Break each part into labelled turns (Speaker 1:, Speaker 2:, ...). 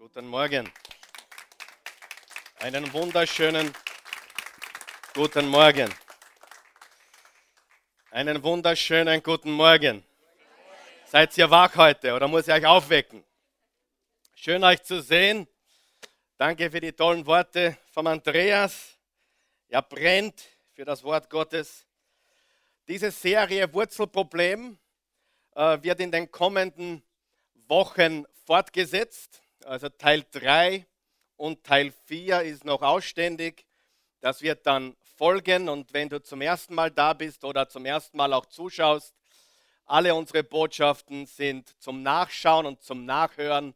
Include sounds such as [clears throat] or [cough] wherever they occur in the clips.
Speaker 1: Guten Morgen. Einen wunderschönen guten Morgen. Einen wunderschönen guten Morgen. Seid ihr wach heute oder muss ich euch aufwecken? Schön euch zu sehen. Danke für die tollen Worte von Andreas. Er brennt für das Wort Gottes. Diese Serie Wurzelproblem äh, wird in den kommenden Wochen fortgesetzt. Also Teil 3 und Teil 4 ist noch ausständig. Das wird dann folgen. Und wenn du zum ersten Mal da bist oder zum ersten Mal auch zuschaust, alle unsere Botschaften sind zum Nachschauen und zum Nachhören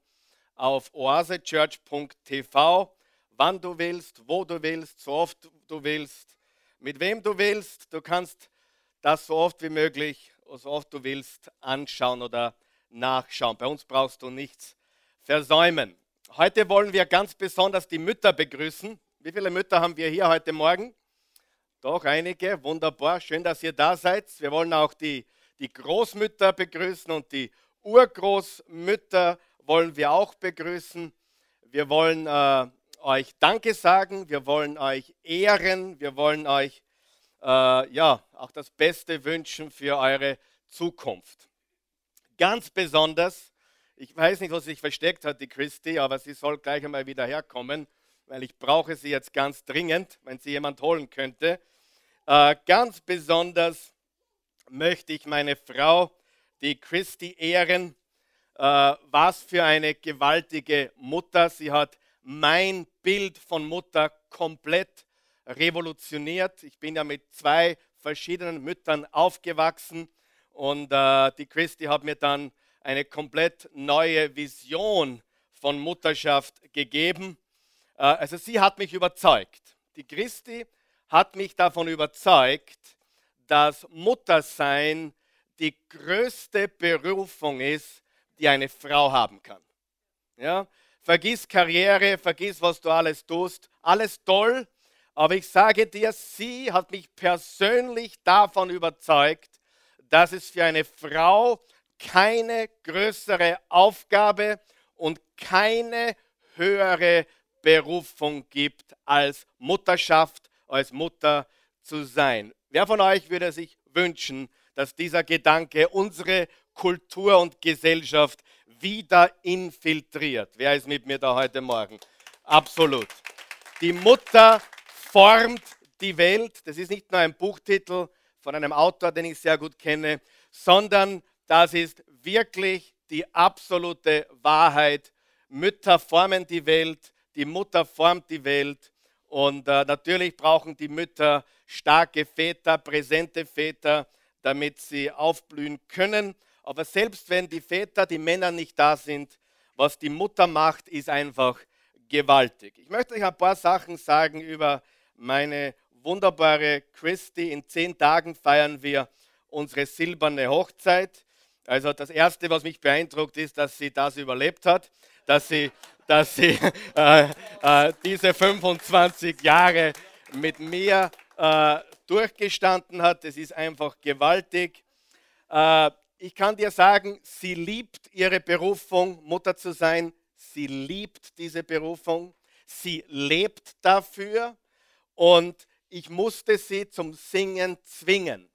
Speaker 1: auf oasechurch.tv, wann du willst, wo du willst, so oft du willst, mit wem du willst. Du kannst das so oft wie möglich, so oft du willst, anschauen oder nachschauen. Bei uns brauchst du nichts versäumen. Heute wollen wir ganz besonders die Mütter begrüßen. Wie viele Mütter haben wir hier heute Morgen? Doch einige, wunderbar, schön, dass ihr da seid. Wir wollen auch die, die Großmütter begrüßen und die Urgroßmütter wollen wir auch begrüßen. Wir wollen äh, euch Danke sagen, wir wollen euch ehren, wir wollen euch äh, ja, auch das Beste wünschen für eure Zukunft. Ganz besonders ich weiß nicht, was sich versteckt hat, die Christi, aber sie soll gleich einmal wieder herkommen, weil ich brauche sie jetzt ganz dringend, wenn sie jemand holen könnte. Äh, ganz besonders möchte ich meine Frau, die Christi, ehren. Äh, was für eine gewaltige Mutter. Sie hat mein Bild von Mutter komplett revolutioniert. Ich bin ja mit zwei verschiedenen Müttern aufgewachsen und äh, die Christi hat mir dann eine komplett neue Vision von Mutterschaft gegeben. Äh, also sie hat mich überzeugt. Die Christi hat mich davon überzeugt, dass Muttersein die größte Berufung ist, die eine Frau haben kann. Ja? Vergiss Karriere, vergiss, was du alles tust, alles toll, aber ich sage dir, sie hat mich persönlich davon überzeugt, dass es für eine Frau keine größere Aufgabe und keine höhere Berufung gibt, als Mutterschaft, als Mutter zu sein. Wer von euch würde sich wünschen, dass dieser Gedanke unsere Kultur und Gesellschaft wieder infiltriert? Wer ist mit mir da heute Morgen? Absolut. Die Mutter formt die Welt. Das ist nicht nur ein Buchtitel von einem Autor, den ich sehr gut kenne, sondern das ist wirklich die absolute Wahrheit. Mütter formen die Welt, die Mutter formt die Welt. Und äh, natürlich brauchen die Mütter starke Väter, präsente Väter, damit sie aufblühen können. Aber selbst wenn die Väter, die Männer nicht da sind, was die Mutter macht, ist einfach gewaltig. Ich möchte euch ein paar Sachen sagen über meine wunderbare Christi. In zehn Tagen feiern wir unsere silberne Hochzeit. Also das Erste, was mich beeindruckt, ist, dass sie das überlebt hat, dass sie, dass sie [laughs] äh, äh, diese 25 Jahre mit mir äh, durchgestanden hat. Das ist einfach gewaltig. Äh, ich kann dir sagen, sie liebt ihre Berufung, Mutter zu sein. Sie liebt diese Berufung. Sie lebt dafür. Und ich musste sie zum Singen zwingen.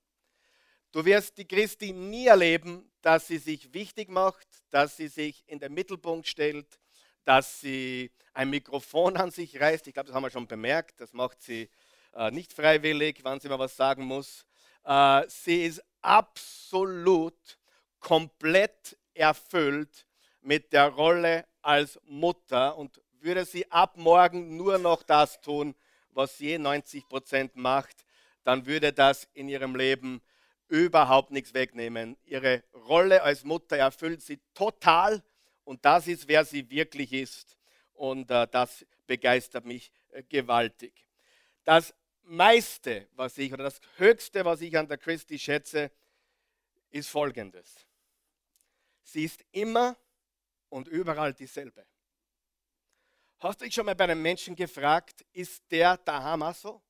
Speaker 1: Du wirst die Christi nie erleben, dass sie sich wichtig macht, dass sie sich in den Mittelpunkt stellt, dass sie ein Mikrofon an sich reißt. Ich glaube, das haben wir schon bemerkt. Das macht sie äh, nicht freiwillig, wann sie mal was sagen muss. Äh, sie ist absolut komplett erfüllt mit der Rolle als Mutter und würde sie ab morgen nur noch das tun, was je 90 Prozent macht, dann würde das in ihrem Leben überhaupt nichts wegnehmen. Ihre Rolle als Mutter erfüllt sie total und das ist, wer sie wirklich ist. Und äh, das begeistert mich äh, gewaltig. Das meiste, was ich oder das höchste, was ich an der Christi schätze, ist folgendes. Sie ist immer und überall dieselbe. Hast du dich schon mal bei einem Menschen gefragt, ist der Dahama so?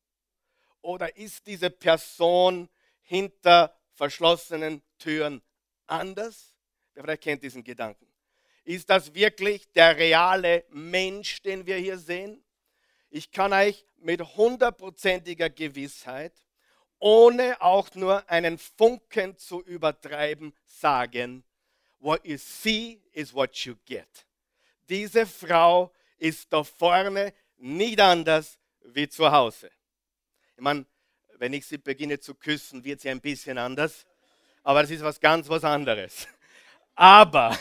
Speaker 1: Oder ist diese Person hinter verschlossenen Türen anders? Wer vielleicht kennt diesen Gedanken. Ist das wirklich der reale Mensch, den wir hier sehen? Ich kann euch mit hundertprozentiger Gewissheit, ohne auch nur einen Funken zu übertreiben, sagen, what you see is what you get. Diese Frau ist da vorne nicht anders wie zu Hause. Ich meine, wenn ich sie beginne zu küssen, wird sie ein bisschen anders, aber das ist was ganz was anderes. [laughs] Aber,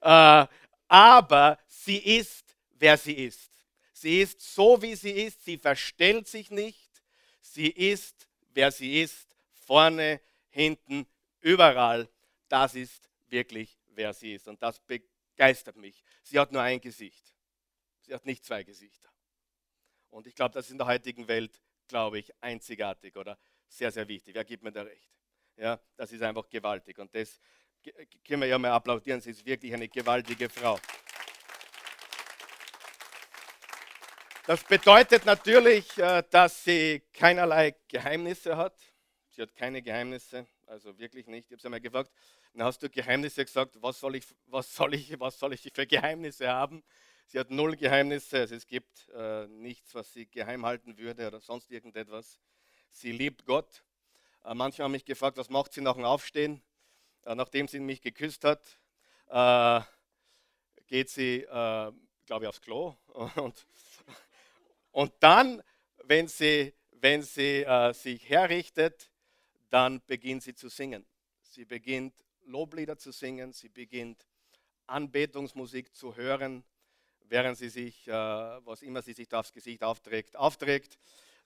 Speaker 1: äh, aber sie ist, wer sie ist. Sie ist so, wie sie ist. Sie verstellt sich nicht. Sie ist, wer sie ist. Vorne, hinten, überall. Das ist wirklich, wer sie ist. Und das begeistert mich. Sie hat nur ein Gesicht. Sie hat nicht zwei Gesichter. Und ich glaube, das ist in der heutigen Welt, glaube ich, einzigartig oder sehr, sehr wichtig. Wer gibt mir da recht? Ja, das ist einfach gewaltig. Und das können wir ja mal applaudieren. Sie ist wirklich eine gewaltige Frau. Das bedeutet natürlich, äh, dass sie keinerlei Geheimnisse hat. Sie hat keine Geheimnisse, also wirklich nicht. Ich habe sie einmal gefragt, dann hast du Geheimnisse gesagt, was soll ich, was soll ich, was soll ich für Geheimnisse haben? Sie hat null Geheimnisse, also es gibt äh, nichts, was sie geheim halten würde oder sonst irgendetwas. Sie liebt Gott. Äh, manche haben mich gefragt, was macht sie nach dem Aufstehen, äh, nachdem sie mich geküsst hat. Äh, geht sie, äh, glaube ich, aufs Klo [laughs] und und dann, wenn sie, wenn sie äh, sich herrichtet, dann beginnt sie zu singen. Sie beginnt Loblieder zu singen, sie beginnt Anbetungsmusik zu hören, während sie sich, äh, was immer sie sich da aufs Gesicht aufträgt, aufträgt.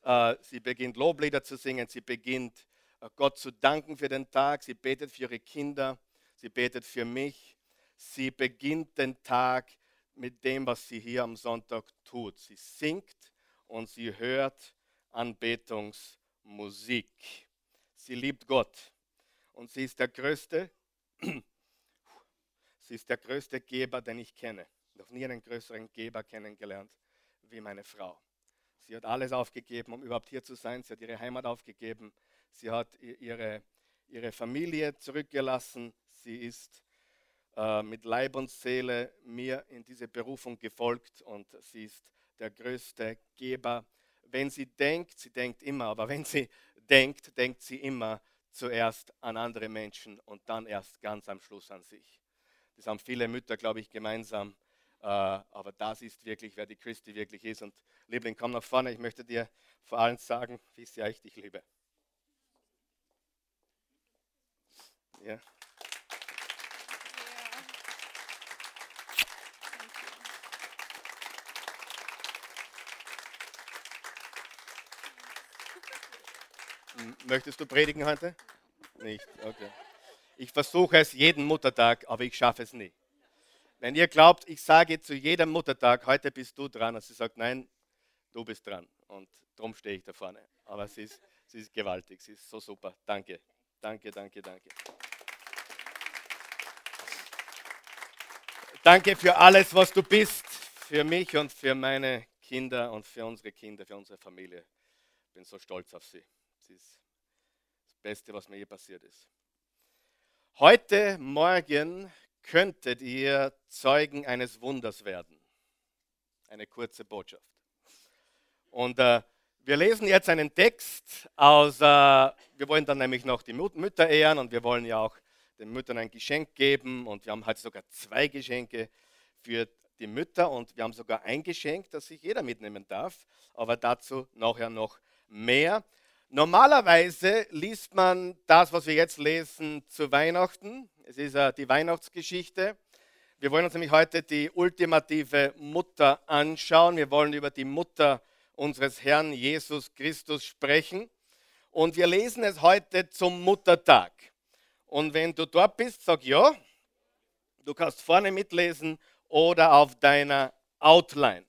Speaker 1: Äh, sie beginnt Loblieder zu singen, sie beginnt äh, Gott zu danken für den Tag, sie betet für ihre Kinder, sie betet für mich. Sie beginnt den Tag mit dem, was sie hier am Sonntag tut. Sie singt, und sie hört Anbetungsmusik. Sie liebt Gott und sie ist der größte, [clears throat] sie ist der größte Geber, den ich kenne. Noch nie einen größeren Geber kennengelernt wie meine Frau. Sie hat alles aufgegeben, um überhaupt hier zu sein. Sie hat ihre Heimat aufgegeben. Sie hat ihre, ihre Familie zurückgelassen. Sie ist äh, mit Leib und Seele mir in diese Berufung gefolgt und sie ist der größte Geber. Wenn sie denkt, sie denkt immer, aber wenn sie denkt, denkt sie immer zuerst an andere Menschen und dann erst ganz am Schluss an sich. Das haben viele Mütter, glaube ich, gemeinsam. Äh, aber das ist wirklich, wer die Christi wirklich ist. Und Liebling, komm nach vorne. Ich möchte dir vor allem sagen, wie sehr ich dich liebe. Ja. Möchtest du predigen heute? Nicht, okay. Ich versuche es jeden Muttertag, aber ich schaffe es nie. Wenn ihr glaubt, ich sage zu jedem Muttertag, heute bist du dran, und sie sagt, nein, du bist dran. Und darum stehe ich da vorne. Aber sie ist, sie ist gewaltig, sie ist so super. Danke, danke, danke, danke. Danke für alles, was du bist, für mich und für meine Kinder und für unsere Kinder, für unsere Familie. Ich bin so stolz auf sie. Sie ist das Beste, was mir je passiert ist. Heute Morgen könntet ihr Zeugen eines Wunders werden. Eine kurze Botschaft. Und äh, wir lesen jetzt einen Text aus, äh, wir wollen dann nämlich noch die Mütter ehren und wir wollen ja auch den Müttern ein Geschenk geben und wir haben heute sogar zwei Geschenke für die Mütter und wir haben sogar ein Geschenk, das sich jeder mitnehmen darf, aber dazu nachher noch mehr. Normalerweise liest man das, was wir jetzt lesen, zu Weihnachten. Es ist die Weihnachtsgeschichte. Wir wollen uns nämlich heute die ultimative Mutter anschauen. Wir wollen über die Mutter unseres Herrn Jesus Christus sprechen. Und wir lesen es heute zum Muttertag. Und wenn du dort bist, sag ja. Du kannst vorne mitlesen oder auf deiner Outline.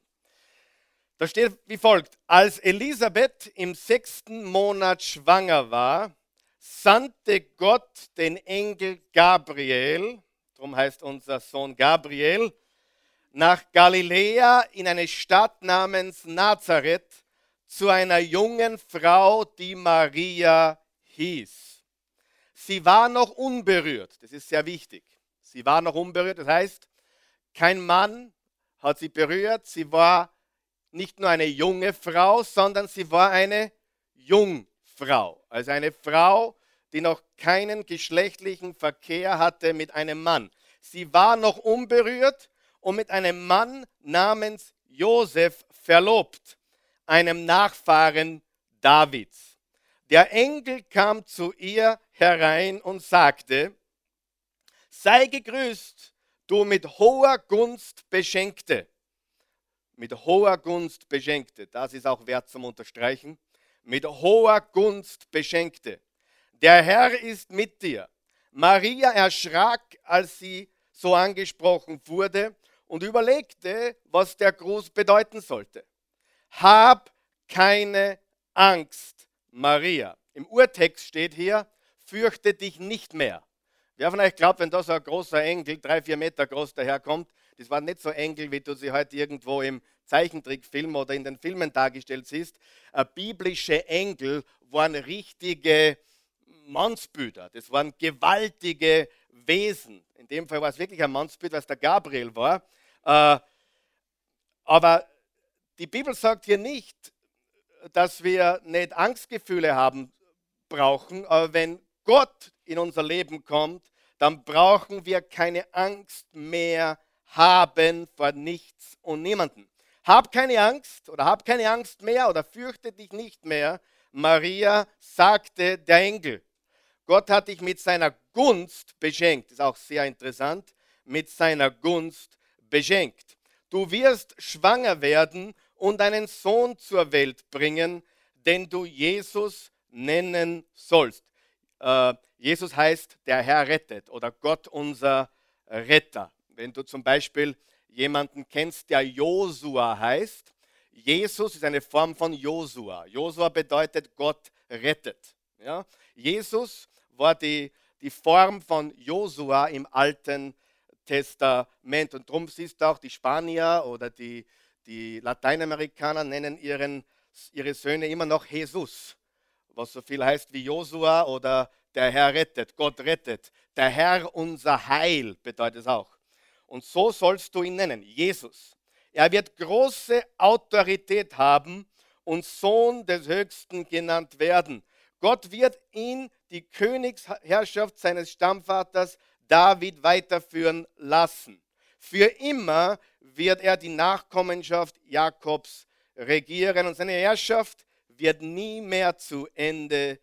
Speaker 1: Da steht wie folgt, als Elisabeth im sechsten Monat schwanger war, sandte Gott den Engel Gabriel, darum heißt unser Sohn Gabriel, nach Galiläa in eine Stadt namens Nazareth zu einer jungen Frau, die Maria hieß. Sie war noch unberührt, das ist sehr wichtig. Sie war noch unberührt, das heißt, Kein Mann hat sie berührt. Sie war nicht nur eine junge Frau, sondern sie war eine Jungfrau. Also eine Frau, die noch keinen geschlechtlichen Verkehr hatte mit einem Mann. Sie war noch unberührt und mit einem Mann namens Josef verlobt, einem Nachfahren Davids. Der Engel kam zu ihr herein und sagte, sei gegrüßt, du mit hoher Gunst beschenkte. Mit hoher Gunst beschenkte, das ist auch wert zum Unterstreichen. Mit hoher Gunst beschenkte. Der Herr ist mit dir. Maria erschrak, als sie so angesprochen wurde und überlegte, was der Gruß bedeuten sollte. Hab keine Angst, Maria. Im Urtext steht hier, fürchte dich nicht mehr. Wer von euch glaubt, wenn da so ein großer Engel, drei, vier Meter groß daherkommt, das war nicht so Engel, wie du sie heute irgendwo im Zeichentrickfilm oder in den Filmen dargestellt siehst. Biblische Engel waren richtige Mannsbilder. Das waren gewaltige Wesen. In dem Fall war es wirklich ein Mannsbild, was der Gabriel war. Äh, aber die Bibel sagt hier nicht, dass wir nicht Angstgefühle haben brauchen, aber wenn Gott in unser Leben kommt, dann brauchen wir keine Angst mehr haben vor nichts und niemanden. Hab keine Angst oder hab keine Angst mehr oder fürchte dich nicht mehr. Maria sagte der Engel. Gott hat dich mit seiner Gunst beschenkt. Ist auch sehr interessant. Mit seiner Gunst beschenkt. Du wirst schwanger werden und einen Sohn zur Welt bringen, den du Jesus nennen sollst. Äh, Jesus heißt, der Herr rettet oder Gott unser Retter. Wenn du zum Beispiel jemanden kennst, der Josua heißt, Jesus ist eine Form von Josua. Josua bedeutet Gott rettet. Ja? Jesus war die, die Form von Josua im Alten Testament. Und darum siehst du auch, die Spanier oder die, die Lateinamerikaner nennen ihren, ihre Söhne immer noch Jesus, was so viel heißt wie Josua oder der Herr rettet, Gott rettet. Der Herr unser Heil bedeutet es auch. Und so sollst du ihn nennen, Jesus. Er wird große Autorität haben und Sohn des Höchsten genannt werden. Gott wird ihn die Königsherrschaft seines Stammvaters David weiterführen lassen. Für immer wird er die Nachkommenschaft Jakobs regieren und seine Herrschaft wird nie mehr zu Ende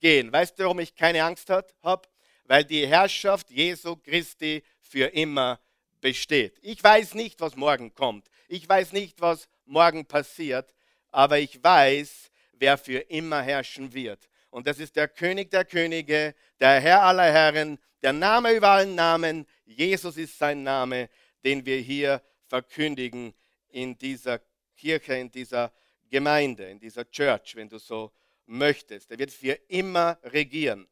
Speaker 1: gehen. Weißt du, warum ich keine Angst habe? Weil die Herrschaft Jesu Christi für immer besteht. Ich weiß nicht, was morgen kommt. Ich weiß nicht, was morgen passiert, aber ich weiß, wer für immer herrschen wird. Und das ist der König der Könige, der Herr aller Herren, der Name über allen Namen. Jesus ist sein Name, den wir hier verkündigen in dieser Kirche, in dieser Gemeinde, in dieser Church, wenn du so möchtest. Er wird für immer regieren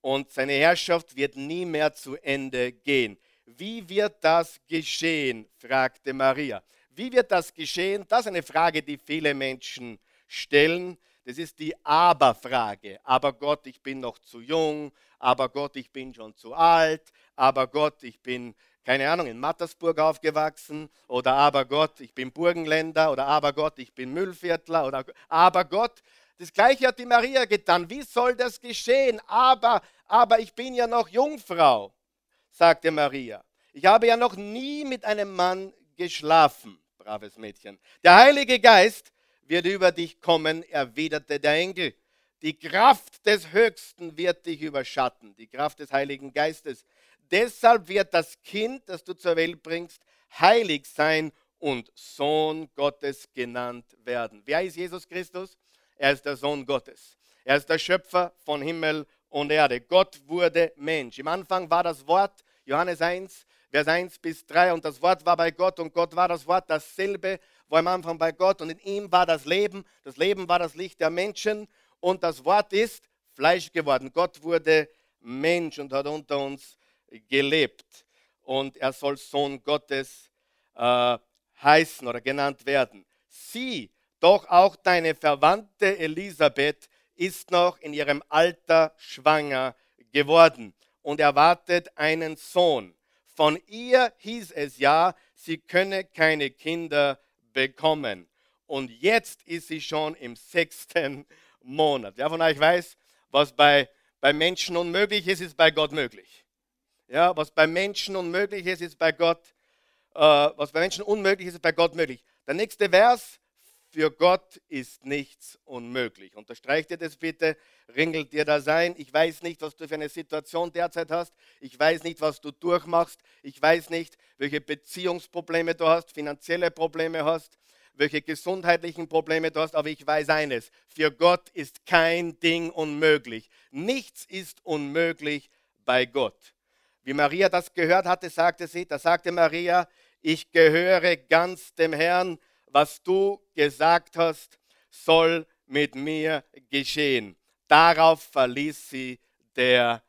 Speaker 1: und seine Herrschaft wird nie mehr zu Ende gehen. Wie wird das geschehen? fragte Maria. Wie wird das geschehen? Das ist eine Frage, die viele Menschen stellen. Das ist die Aber-Frage. Aber Gott, ich bin noch zu jung. Aber Gott, ich bin schon zu alt. Aber Gott, ich bin, keine Ahnung, in Mattersburg aufgewachsen. Oder aber Gott, ich bin Burgenländer. Oder aber Gott, ich bin Müllviertler. Oder aber Gott, das gleiche hat die Maria getan. Wie soll das geschehen? Aber, aber ich bin ja noch Jungfrau, sagte Maria. Ich habe ja noch nie mit einem Mann geschlafen, braves Mädchen. Der Heilige Geist wird über dich kommen, erwiderte der Engel. Die Kraft des Höchsten wird dich überschatten, die Kraft des Heiligen Geistes. Deshalb wird das Kind, das du zur Welt bringst, heilig sein und Sohn Gottes genannt werden. Wer ist Jesus Christus? Er ist der Sohn Gottes. Er ist der Schöpfer von Himmel und Erde. Gott wurde Mensch. Im Anfang war das Wort, Johannes 1, Vers 1 bis 3, und das Wort war bei Gott und Gott war das Wort, dasselbe war am Anfang bei Gott und in ihm war das Leben. Das Leben war das Licht der Menschen und das Wort ist Fleisch geworden. Gott wurde Mensch und hat unter uns gelebt und er soll Sohn Gottes äh, heißen oder genannt werden. Sieh, doch auch deine Verwandte Elisabeth ist noch in ihrem Alter schwanger geworden und erwartet einen Sohn. Von ihr hieß es ja, sie könne keine Kinder bekommen. Und jetzt ist sie schon im sechsten Monat. Wer von euch weiß, was bei, bei Menschen unmöglich ist, ist bei Gott möglich. Ja, was bei Menschen unmöglich ist, ist bei Gott, äh, was bei Menschen unmöglich ist, ist bei Gott möglich. Der nächste Vers, für Gott ist nichts unmöglich. Unterstreicht ihr das bitte, ringelt dir das ein. Ich weiß nicht, was du für eine Situation derzeit hast. Ich weiß nicht, was du durchmachst. Ich weiß nicht, welche Beziehungsprobleme du hast, finanzielle Probleme hast, welche gesundheitlichen Probleme du hast. Aber ich weiß eines, für Gott ist kein Ding unmöglich. Nichts ist unmöglich bei Gott. Wie Maria das gehört hatte, sagte sie, da sagte Maria, ich gehöre ganz dem Herrn, was du gesagt hast, soll mit mir geschehen. Darauf verließ sie der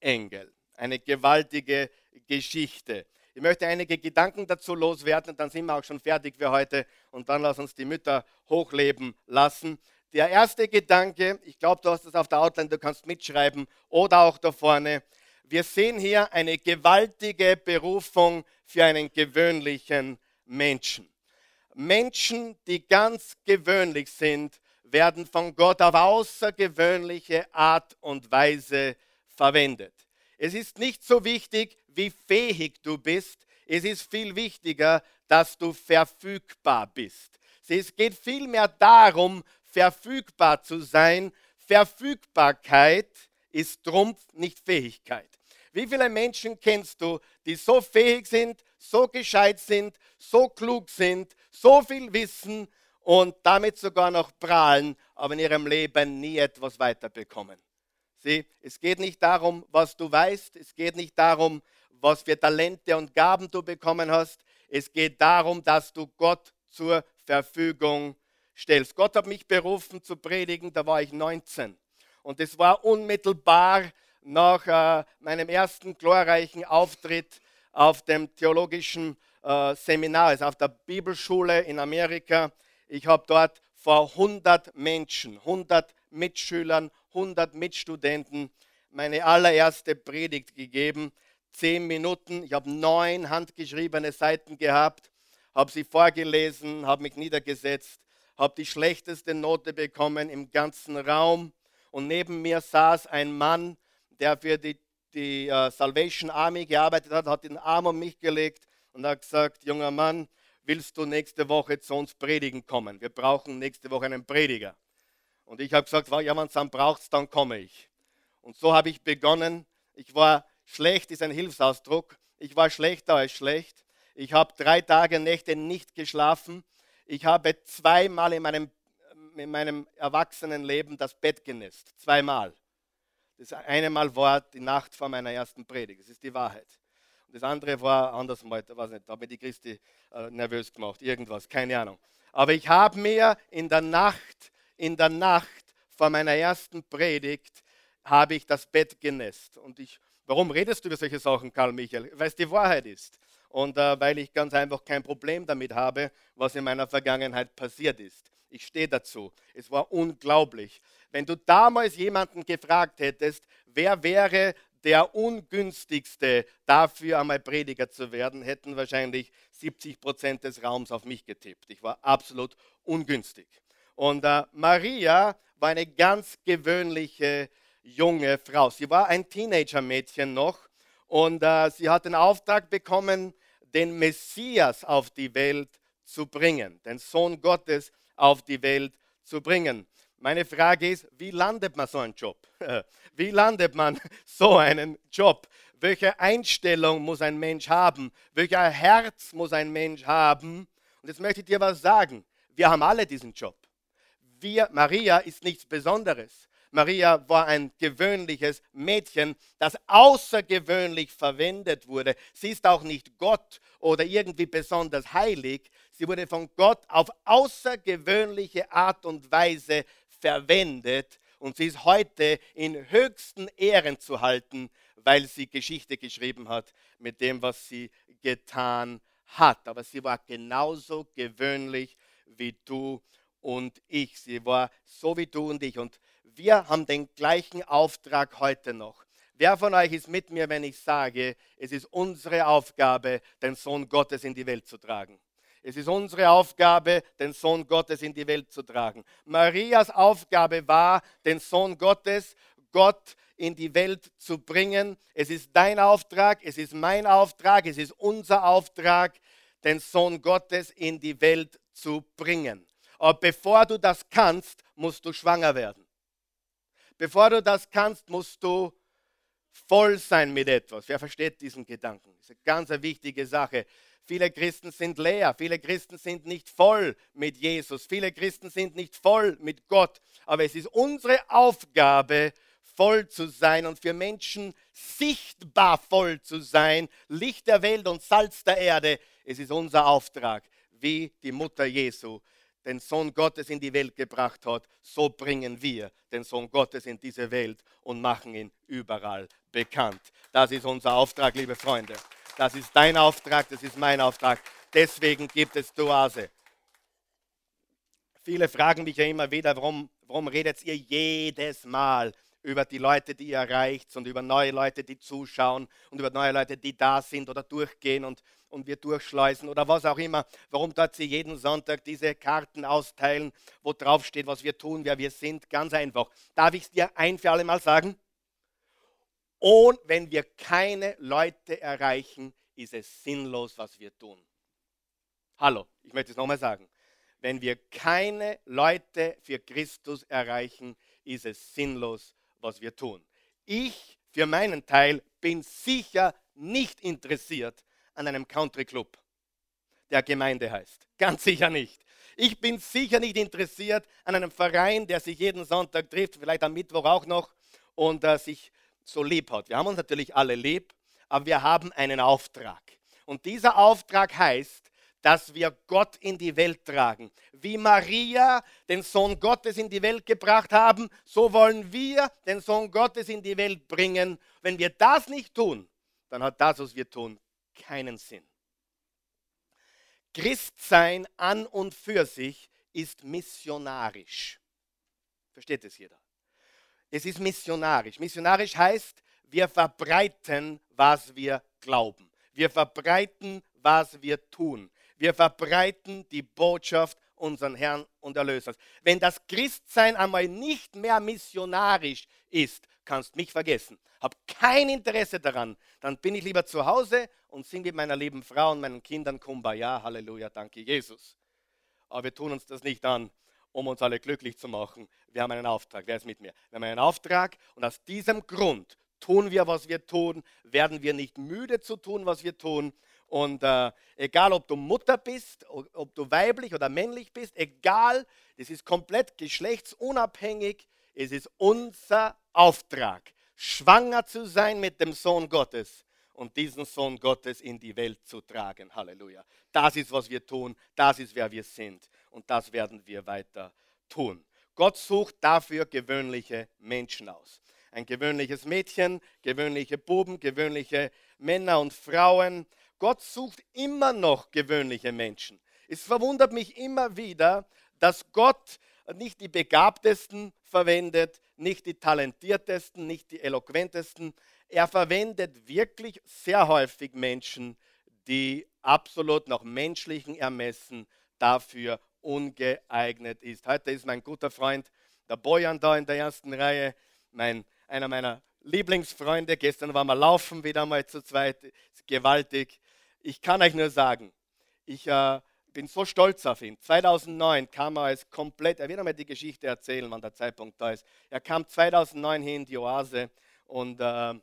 Speaker 1: Engel. Eine gewaltige Geschichte. Ich möchte einige Gedanken dazu loswerden und dann sind wir auch schon fertig für heute und dann lass uns die Mütter hochleben lassen. Der erste Gedanke, ich glaube, du hast es auf der Outline, du kannst mitschreiben oder auch da vorne. Wir sehen hier eine gewaltige Berufung für einen gewöhnlichen Menschen. Menschen, die ganz gewöhnlich sind, werden von Gott auf außergewöhnliche Art und Weise verwendet. Es ist nicht so wichtig, wie fähig du bist, es ist viel wichtiger, dass du verfügbar bist. Es geht vielmehr darum, verfügbar zu sein. Verfügbarkeit ist Trumpf, nicht Fähigkeit. Wie viele Menschen kennst du, die so fähig sind, so gescheit sind, so klug sind, so viel wissen und damit sogar noch prahlen, aber in ihrem Leben nie etwas weiterbekommen? Sieh, es geht nicht darum, was du weißt, es geht nicht darum, was für Talente und Gaben du bekommen hast. Es geht darum, dass du Gott zur Verfügung stellst. Gott hat mich berufen zu predigen, da war ich 19. Und es war unmittelbar nach äh, meinem ersten glorreichen Auftritt auf dem theologischen äh, Seminar, also auf der Bibelschule in Amerika. Ich habe dort vor 100 Menschen, 100 Mitschülern, 100 Mitstudenten meine allererste Predigt gegeben. Zehn Minuten. Ich habe neun handgeschriebene Seiten gehabt, habe sie vorgelesen, habe mich niedergesetzt, habe die schlechteste Note bekommen im ganzen Raum. Und neben mir saß ein Mann, der für die, die uh, Salvation Army gearbeitet hat, hat den Arm um mich gelegt und hat gesagt, junger Mann, willst du nächste Woche zu uns predigen kommen? Wir brauchen nächste Woche einen Prediger. Und ich habe gesagt, ja, wenn es dann braucht, dann komme ich. Und so habe ich begonnen. Ich war schlecht, ist ein Hilfsausdruck. Ich war schlechter als schlecht. Ich habe drei Tage, Nächte nicht geschlafen. Ich habe zweimal in meinem, in meinem Erwachsenenleben das Bett genässt. Zweimal. Das eine Mal war die Nacht vor meiner ersten Predigt. Das ist die Wahrheit. Und das andere war anders mal, weiß nicht, da habe ich die Christi äh, nervös gemacht, irgendwas, keine Ahnung. Aber ich habe mir in der Nacht, in der Nacht vor meiner ersten Predigt, habe ich das Bett genässt. Und ich, warum redest du über solche Sachen, Karl Michael? Weil es die Wahrheit ist. Und äh, weil ich ganz einfach kein Problem damit habe, was in meiner Vergangenheit passiert ist. Ich stehe dazu. Es war unglaublich. Wenn du damals jemanden gefragt hättest, wer wäre der ungünstigste dafür, einmal Prediger zu werden, hätten wahrscheinlich 70 Prozent des Raums auf mich getippt. Ich war absolut ungünstig. Und äh, Maria war eine ganz gewöhnliche junge Frau. Sie war ein Teenager-Mädchen noch und äh, sie hat den Auftrag bekommen, den Messias auf die Welt zu bringen, den Sohn Gottes auf die Welt zu bringen. Meine Frage ist, wie landet man so einen Job? [laughs] Wie landet man [laughs] so einen Job? Welche Einstellung muss ein Mensch haben? Welcher Herz muss ein Mensch haben? Und jetzt möchte ich dir was sagen. Wir haben alle diesen Job. Wir, Maria ist nichts Besonderes. Maria war ein gewöhnliches Mädchen, das außergewöhnlich verwendet wurde. Sie ist auch nicht Gott oder irgendwie besonders heilig. Sie wurde von Gott auf außergewöhnliche Art und Weise verwendet und sie ist heute in höchsten Ehren zu halten, weil sie Geschichte geschrieben hat mit dem, was sie getan hat. Aber sie war genauso gewöhnlich wie du und ich. Sie war so wie du und ich. Und wir haben den gleichen Auftrag heute noch. Wer von euch ist mit mir, wenn ich sage, es ist unsere Aufgabe, den Sohn Gottes in die Welt zu tragen? Es ist unsere Aufgabe, den Sohn Gottes in die Welt zu tragen. Marias Aufgabe war, den Sohn Gottes, Gott in die Welt zu bringen. Es ist dein Auftrag, es ist mein Auftrag, es ist unser Auftrag, den Sohn Gottes in die Welt zu bringen. Aber bevor du das kannst, musst du schwanger werden. Bevor du das kannst, musst du voll sein mit etwas. Wer versteht diesen Gedanken? Das ist eine ganz wichtige Sache. Viele Christen sind leer, viele Christen sind nicht voll mit Jesus, viele Christen sind nicht voll mit Gott. Aber es ist unsere Aufgabe, voll zu sein und für Menschen sichtbar voll zu sein, Licht der Welt und Salz der Erde. Es ist unser Auftrag, wie die Mutter Jesu den Sohn Gottes in die Welt gebracht hat, so bringen wir den Sohn Gottes in diese Welt und machen ihn überall bekannt. Das ist unser Auftrag, liebe Freunde. Das ist dein Auftrag, das ist mein Auftrag. Deswegen gibt es Duase. Viele fragen mich ja immer wieder, warum, warum redet ihr jedes Mal über die Leute, die ihr erreicht und über neue Leute, die zuschauen und über neue Leute, die da sind oder durchgehen und, und wir durchschleusen oder was auch immer. Warum dort sie jeden Sonntag diese Karten austeilen, wo drauf steht, was wir tun, wer wir sind? Ganz einfach. Darf ich es dir ein für alle Mal sagen? Und wenn wir keine Leute erreichen, ist es sinnlos, was wir tun. Hallo, ich möchte es nochmal sagen. Wenn wir keine Leute für Christus erreichen, ist es sinnlos, was wir tun. Ich für meinen Teil bin sicher nicht interessiert an einem Country Club, der Gemeinde heißt. Ganz sicher nicht. Ich bin sicher nicht interessiert an einem Verein, der sich jeden Sonntag trifft, vielleicht am Mittwoch auch noch, und äh, sich so lieb hat. Wir haben uns natürlich alle lieb, aber wir haben einen Auftrag. Und dieser Auftrag heißt, dass wir Gott in die Welt tragen. Wie Maria den Sohn Gottes in die Welt gebracht haben, so wollen wir den Sohn Gottes in die Welt bringen. Wenn wir das nicht tun, dann hat das, was wir tun, keinen Sinn. Christsein an und für sich ist missionarisch. Versteht es jeder? Es ist missionarisch. Missionarisch heißt, wir verbreiten, was wir glauben. Wir verbreiten, was wir tun. Wir verbreiten die Botschaft unseren Herrn und Erlösers. Wenn das Christsein einmal nicht mehr missionarisch ist, kannst mich vergessen. Hab kein Interesse daran. Dann bin ich lieber zu Hause und singe mit meiner lieben Frau und meinen Kindern Kumbaya, Halleluja, danke Jesus. Aber wir tun uns das nicht an, um uns alle glücklich zu machen. Wir haben einen Auftrag. Wer ist mit mir? Wir haben einen Auftrag und aus diesem Grund tun wir, was wir tun, werden wir nicht müde zu tun, was wir tun und äh, egal, ob du Mutter bist, ob du weiblich oder männlich bist, egal, das ist komplett geschlechtsunabhängig. Es ist unser Auftrag, schwanger zu sein mit dem Sohn Gottes und diesen Sohn Gottes in die Welt zu tragen. Halleluja. Das ist, was wir tun, das ist, wer wir sind und das werden wir weiter tun. Gott sucht dafür gewöhnliche Menschen aus. Ein gewöhnliches Mädchen, gewöhnliche Buben, gewöhnliche Männer und Frauen, Gott sucht immer noch gewöhnliche Menschen. Es verwundert mich immer wieder, dass Gott nicht die begabtesten verwendet, nicht die talentiertesten, nicht die eloquentesten. Er verwendet wirklich sehr häufig Menschen, die absolut nach menschlichen Ermessen dafür ungeeignet ist. Heute ist mein guter Freund der Bojan da in der ersten Reihe, mein, einer meiner Lieblingsfreunde. Gestern waren wir laufen wieder mal zu zweit, gewaltig ich kann euch nur sagen, ich äh, bin so stolz auf ihn. 2009 kam er als komplett, er wird einmal die Geschichte erzählen, wann der Zeitpunkt da ist. Er kam 2009 hier in die Oase und, äh,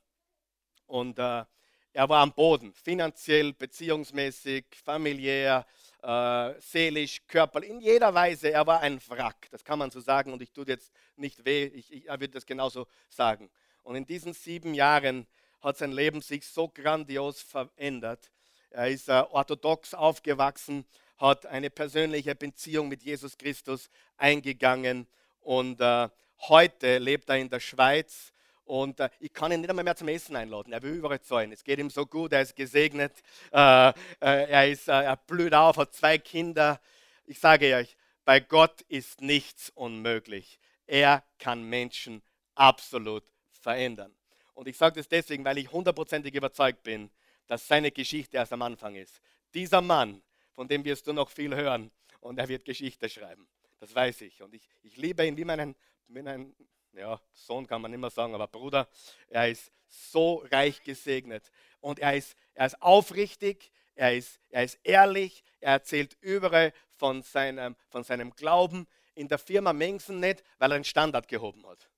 Speaker 1: und äh, er war am Boden, finanziell, beziehungsmäßig, familiär, äh, seelisch, körperlich, in jeder Weise. Er war ein Wrack, das kann man so sagen und ich tue jetzt nicht weh, ich, ich, er wird das genauso sagen. Und in diesen sieben Jahren hat sein Leben sich so grandios verändert er ist äh, orthodox aufgewachsen, hat eine persönliche Beziehung mit Jesus Christus eingegangen und äh, heute lebt er in der Schweiz. Und äh, ich kann ihn nicht einmal mehr zum Essen einladen. Er will überall zahlen. Es geht ihm so gut, er ist gesegnet. Äh, äh, er, ist, äh, er blüht auf, hat zwei Kinder. Ich sage euch, bei Gott ist nichts unmöglich. Er kann Menschen absolut verändern. Und ich sage das deswegen, weil ich hundertprozentig überzeugt bin, dass seine Geschichte erst am Anfang ist. Dieser Mann, von dem wirst du noch viel hören und er wird Geschichte schreiben. Das weiß ich. Und ich, ich liebe ihn wie meinen, meinen ja, Sohn kann man immer sagen, aber Bruder, er ist so reich gesegnet. Und er ist, er ist aufrichtig, er ist, er ist ehrlich, er erzählt überall von seinem, von seinem Glauben. In der Firma Mengsen nicht, weil er einen Standard gehoben hat.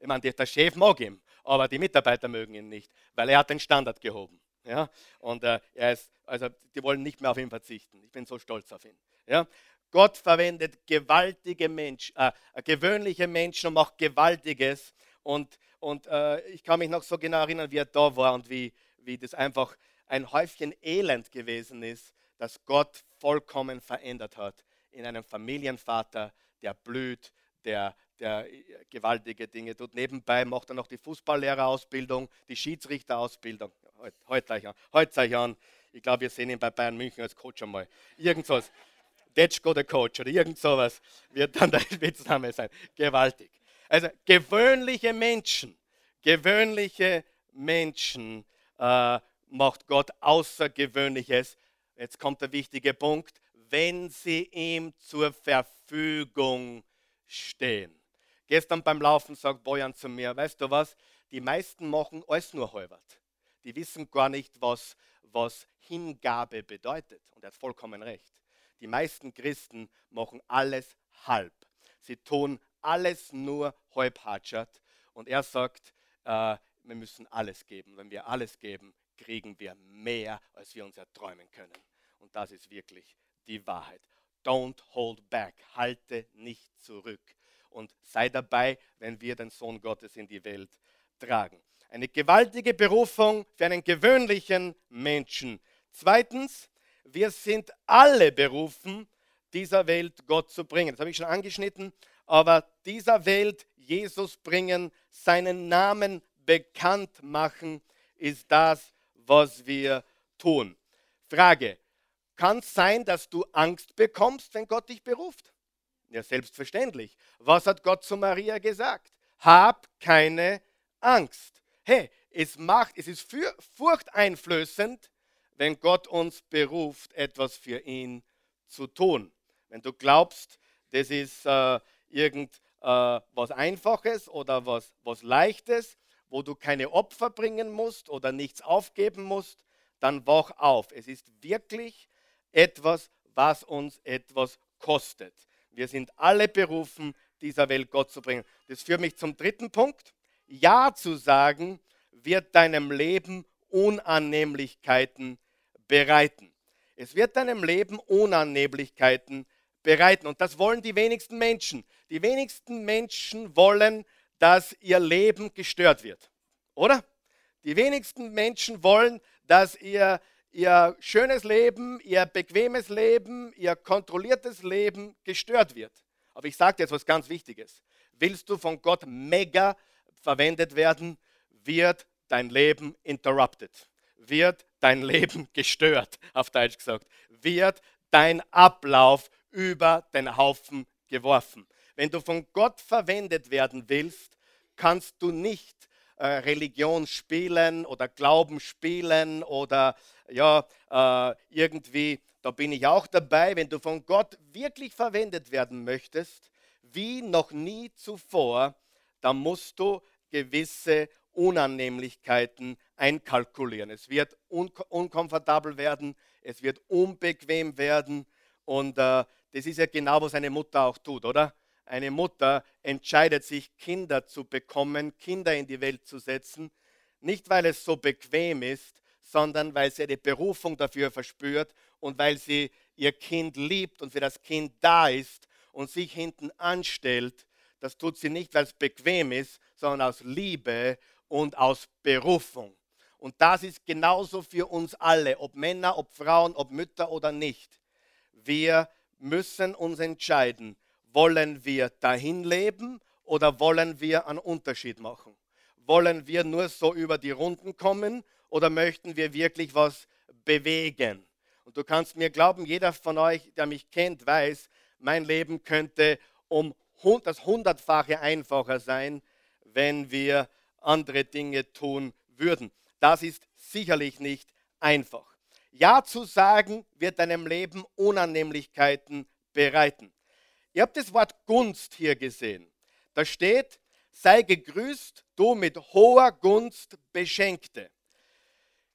Speaker 1: Ich meine, der Chef mag ihn, aber die Mitarbeiter mögen ihn nicht, weil er hat den Standard gehoben. Ja? Und äh, er ist, also die wollen nicht mehr auf ihn verzichten. Ich bin so stolz auf ihn. Ja? Gott verwendet gewaltige Menschen, äh, gewöhnliche Menschen und macht Gewaltiges. Und, und äh, ich kann mich noch so genau erinnern, wie er da war und wie, wie das einfach ein Häufchen Elend gewesen ist, das Gott vollkommen verändert hat in einem Familienvater, der blüht, der, der gewaltige Dinge tut. Nebenbei macht er noch die Fußballlehrerausbildung, die Schiedsrichterausbildung. Heute, heute, heute zeige ich an. Ich glaube, wir sehen ihn bei Bayern München als Coach einmal. Irgendwas. Detschko der Coach oder irgend sowas wird dann der [laughs] Spitzname sein. Gewaltig. Also gewöhnliche Menschen, gewöhnliche Menschen äh, macht Gott Außergewöhnliches. Jetzt kommt der wichtige Punkt, wenn sie ihm zur Verfügung stehen. Gestern beim Laufen sagt Bojan zu mir, weißt du was, die meisten machen alles nur halbert. Die wissen gar nicht, was, was Hingabe bedeutet. Und er hat vollkommen recht. Die meisten Christen machen alles halb. Sie tun alles nur halbhatschert. Und er sagt, äh, wir müssen alles geben. Wenn wir alles geben, kriegen wir mehr, als wir uns erträumen können. Und das ist wirklich die Wahrheit. Don't hold back. Halte nicht zurück. Und sei dabei, wenn wir den Sohn Gottes in die Welt tragen. Eine gewaltige Berufung für einen gewöhnlichen Menschen. Zweitens, wir sind alle berufen, dieser Welt Gott zu bringen. Das habe ich schon angeschnitten, aber dieser Welt Jesus bringen, seinen Namen bekannt machen, ist das, was wir tun. Frage, kann es sein, dass du Angst bekommst, wenn Gott dich beruft? Ja, selbstverständlich. Was hat Gott zu Maria gesagt? Hab keine Angst. Hey, es macht, es ist furchteinflößend, wenn Gott uns beruft, etwas für ihn zu tun. Wenn du glaubst, das ist äh, irgend äh, Einfaches oder was, was Leichtes, wo du keine Opfer bringen musst oder nichts aufgeben musst, dann wach auf. Es ist wirklich etwas, was uns etwas kostet. Wir sind alle berufen, dieser Welt Gott zu bringen. Das führt mich zum dritten Punkt. Ja zu sagen, wird deinem Leben Unannehmlichkeiten bereiten. Es wird deinem Leben Unannehmlichkeiten bereiten. Und das wollen die wenigsten Menschen. Die wenigsten Menschen wollen, dass ihr Leben gestört wird. Oder? Die wenigsten Menschen wollen, dass ihr, ihr schönes Leben, ihr bequemes Leben, ihr kontrolliertes Leben gestört wird. Aber ich sage dir jetzt was ganz Wichtiges. Willst du von Gott mega verwendet werden, wird dein Leben interrupted wird dein [laughs] Leben gestört, auf Deutsch gesagt, wird dein Ablauf über den Haufen geworfen. Wenn du von Gott verwendet werden willst, kannst du nicht äh, Religion spielen oder Glauben spielen oder ja, äh, irgendwie, da bin ich auch dabei, wenn du von Gott wirklich verwendet werden möchtest, wie noch nie zuvor, dann musst du gewisse Unannehmlichkeiten einkalkulieren. Es wird un unkomfortabel werden, es wird unbequem werden und äh, das ist ja genau, was eine Mutter auch tut, oder? Eine Mutter entscheidet sich, Kinder zu bekommen, Kinder in die Welt zu setzen, nicht weil es so bequem ist, sondern weil sie eine Berufung dafür verspürt und weil sie ihr Kind liebt und für das Kind da ist und sich hinten anstellt. Das tut sie nicht, weil es bequem ist, sondern aus Liebe und aus Berufung. Und das ist genauso für uns alle, ob Männer, ob Frauen, ob Mütter oder nicht. Wir müssen uns entscheiden, wollen wir dahin leben oder wollen wir einen Unterschied machen? Wollen wir nur so über die Runden kommen oder möchten wir wirklich was bewegen? Und du kannst mir glauben, jeder von euch, der mich kennt, weiß, mein Leben könnte um das hundertfache einfacher sein, wenn wir andere Dinge tun würden. Das ist sicherlich nicht einfach. Ja zu sagen wird deinem Leben Unannehmlichkeiten bereiten. Ihr habt das Wort Gunst hier gesehen. Da steht, sei gegrüßt, du mit hoher Gunst Beschenkte.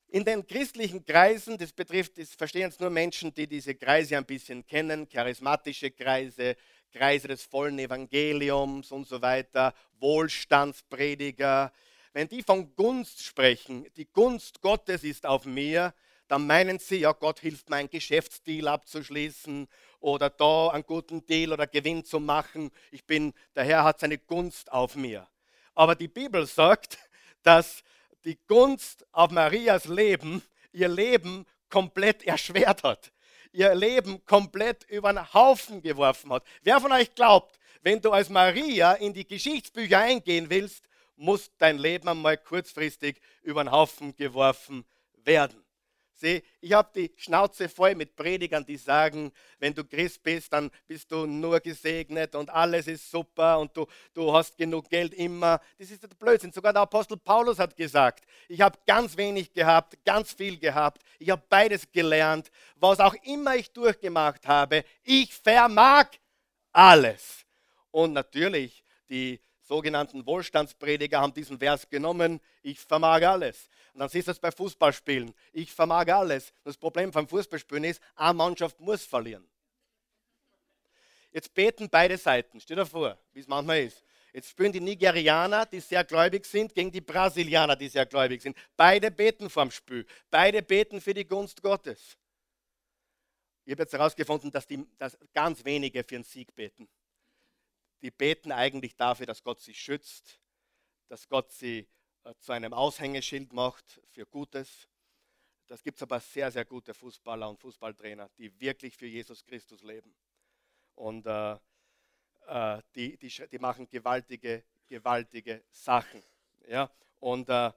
Speaker 1: In den christlichen Kreisen, das betrifft, das verstehen es nur Menschen, die diese Kreise ein bisschen kennen, charismatische Kreise, Kreise des vollen Evangeliums und so weiter, Wohlstandsprediger. Wenn die von Gunst sprechen, die Gunst Gottes ist auf mir, dann meinen sie, ja, Gott hilft mir, Geschäftsdeal abzuschließen oder da einen guten Deal oder Gewinn zu machen. Ich bin, der Herr hat seine Gunst auf mir. Aber die Bibel sagt, dass die Gunst auf Marias Leben ihr Leben komplett erschwert hat. Ihr Leben komplett über den Haufen geworfen hat. Wer von euch glaubt, wenn du als Maria in die Geschichtsbücher eingehen willst, muss dein Leben einmal kurzfristig über den Haufen geworfen werden. Sieh, ich habe die Schnauze voll mit Predigern, die sagen, wenn du Christ bist, dann bist du nur gesegnet und alles ist super und du, du hast genug Geld immer. Das ist der Blödsinn. Sogar der Apostel Paulus hat gesagt, ich habe ganz wenig gehabt, ganz viel gehabt. Ich habe beides gelernt. Was auch immer ich durchgemacht habe, ich vermag alles. Und natürlich, die sogenannten Wohlstandsprediger haben diesen Vers genommen, ich vermag alles. Und dann siehst du es bei Fußballspielen, ich vermag alles. Das Problem beim Fußballspielen ist, eine Mannschaft muss verlieren. Jetzt beten beide Seiten, stell dir vor, wie es manchmal ist. Jetzt spielen die Nigerianer, die sehr gläubig sind, gegen die Brasilianer, die sehr gläubig sind. Beide beten vorm Spiel. Beide beten für die Gunst Gottes. Ich habe jetzt herausgefunden, dass, die, dass ganz wenige für einen Sieg beten die beten eigentlich dafür, dass Gott sie schützt, dass Gott sie zu einem Aushängeschild macht für Gutes. Das gibt es aber sehr, sehr gute Fußballer und Fußballtrainer, die wirklich für Jesus Christus leben. Und äh, äh, die, die, die, machen gewaltige, gewaltige Sachen. Ja? Und, äh,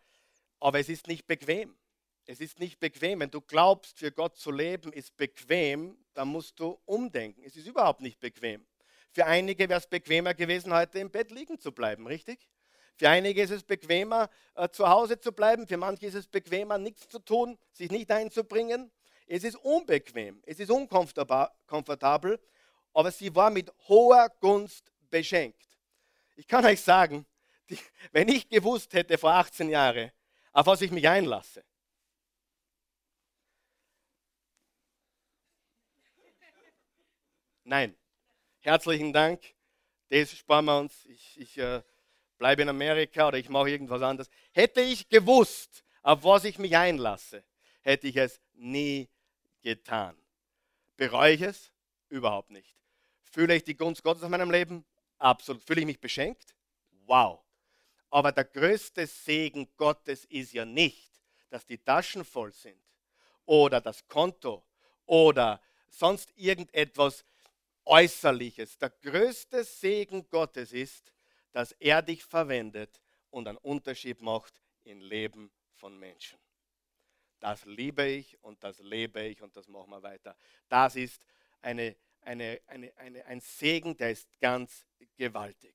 Speaker 1: aber es ist nicht bequem. Es ist nicht bequem. Wenn du glaubst, für Gott zu leben ist bequem, dann musst du umdenken. Es ist überhaupt nicht bequem. Für einige wäre es bequemer gewesen, heute im Bett liegen zu bleiben, richtig? Für einige ist es bequemer, äh, zu Hause zu bleiben. Für manche ist es bequemer, nichts zu tun, sich nicht einzubringen. Es ist unbequem, es ist unkomfortabel, aber sie war mit hoher Gunst beschenkt. Ich kann euch sagen, [laughs] die, wenn ich gewusst hätte vor 18 Jahren, auf was ich mich einlasse, Nein, herzlichen Dank, das sparen wir uns, ich, ich äh, bleibe in Amerika oder ich mache irgendwas anderes. Hätte ich gewusst, auf was ich mich einlasse, hätte ich es nie getan. Bereue ich es? Überhaupt nicht. Fühle ich die Gunst Gottes auf meinem Leben? Absolut. Fühle ich mich beschenkt? Wow. Aber der größte Segen Gottes ist ja nicht, dass die Taschen voll sind oder das Konto oder sonst irgendetwas, Äußerliches. Der größte Segen Gottes ist, dass er dich verwendet und einen Unterschied macht im Leben von Menschen. Das liebe ich und das lebe ich und das machen wir weiter. Das ist eine, eine, eine, eine, ein Segen, der ist ganz gewaltig.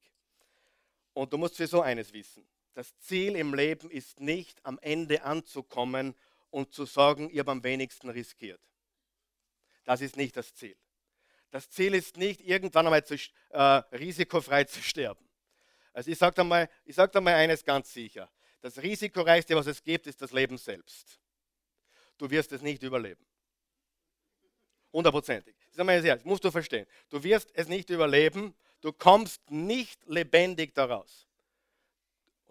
Speaker 1: Und du musst sowieso eines wissen. Das Ziel im Leben ist nicht am Ende anzukommen und zu sagen, ich habe am wenigsten riskiert. Das ist nicht das Ziel. Das Ziel ist nicht, irgendwann einmal zu, äh, risikofrei zu sterben. Also ich sage einmal, sag einmal eines ganz sicher. Das risikoreichste, was es gibt, ist das Leben selbst. Du wirst es nicht überleben. Hundertprozentig. Das musst du verstehen. Du wirst es nicht überleben. Du kommst nicht lebendig daraus.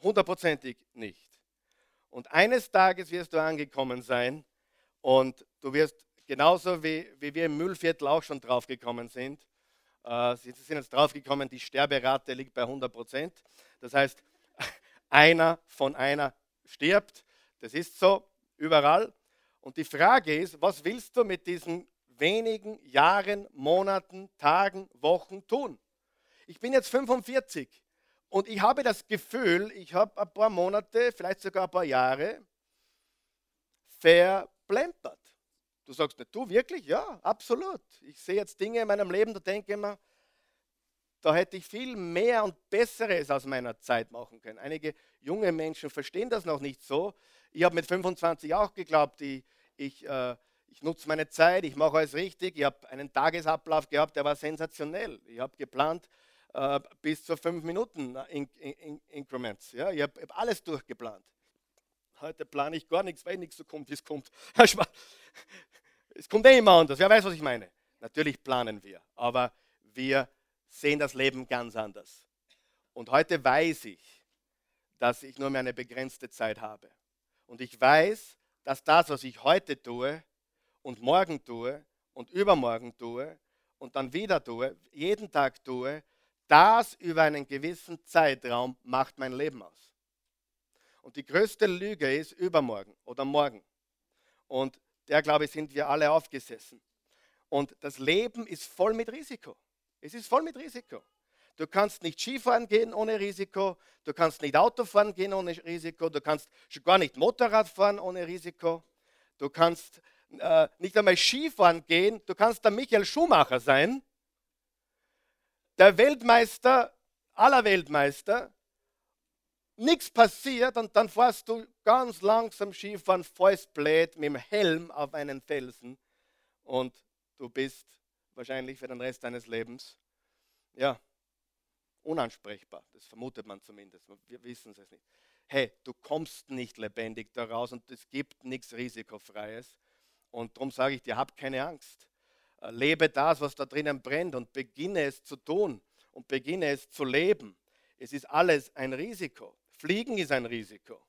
Speaker 1: Hundertprozentig nicht. Und eines Tages wirst du angekommen sein und du wirst Genauso wie, wie wir im Müllviertel auch schon draufgekommen sind. Äh, Sie sind jetzt draufgekommen, die Sterberate liegt bei 100 Prozent. Das heißt, [laughs] einer von einer stirbt. Das ist so überall. Und die Frage ist, was willst du mit diesen wenigen Jahren, Monaten, Tagen, Wochen tun? Ich bin jetzt 45 und ich habe das Gefühl, ich habe ein paar Monate, vielleicht sogar ein paar Jahre verplempert. Du sagst nicht, du wirklich? Ja, absolut. Ich sehe jetzt Dinge in meinem Leben, da denke ich immer, da hätte ich viel mehr und Besseres aus meiner Zeit machen können. Einige junge Menschen verstehen das noch nicht so. Ich habe mit 25 auch geglaubt, ich, ich, äh, ich nutze meine Zeit, ich mache alles richtig. Ich habe einen Tagesablauf gehabt, der war sensationell. Ich habe geplant äh, bis zu fünf Minuten in, in, in Increments. Ja? Ich habe hab alles durchgeplant. Heute plane ich gar nichts, weil nichts so kommt, wie es kommt. [laughs] Es kommt eh immer anders. Wer weiß, was ich meine? Natürlich planen wir, aber wir sehen das Leben ganz anders. Und heute weiß ich, dass ich nur mehr eine begrenzte Zeit habe. Und ich weiß, dass das, was ich heute tue und morgen tue und übermorgen tue und dann wieder tue, jeden Tag tue, das über einen gewissen Zeitraum macht mein Leben aus. Und die größte Lüge ist übermorgen oder morgen. Und der, glaube ich, sind wir alle aufgesessen. Und das Leben ist voll mit Risiko. Es ist voll mit Risiko. Du kannst nicht Skifahren gehen ohne Risiko. Du kannst nicht Autofahren gehen ohne Risiko. Du kannst schon gar nicht Motorrad fahren ohne Risiko. Du kannst äh, nicht einmal Skifahren gehen. Du kannst der Michael Schumacher sein, der Weltmeister aller Weltmeister. Nichts passiert und dann fährst du ganz langsam Skifahren, fällst blöd mit dem Helm auf einen Felsen und du bist wahrscheinlich für den Rest deines Lebens, ja, unansprechbar. Das vermutet man zumindest. Wir wissen es nicht. Hey, du kommst nicht lebendig daraus und es gibt nichts Risikofreies. Und darum sage ich dir, hab keine Angst. Äh, lebe das, was da drinnen brennt und beginne es zu tun und beginne es zu leben. Es ist alles ein Risiko. Fliegen ist ein Risiko.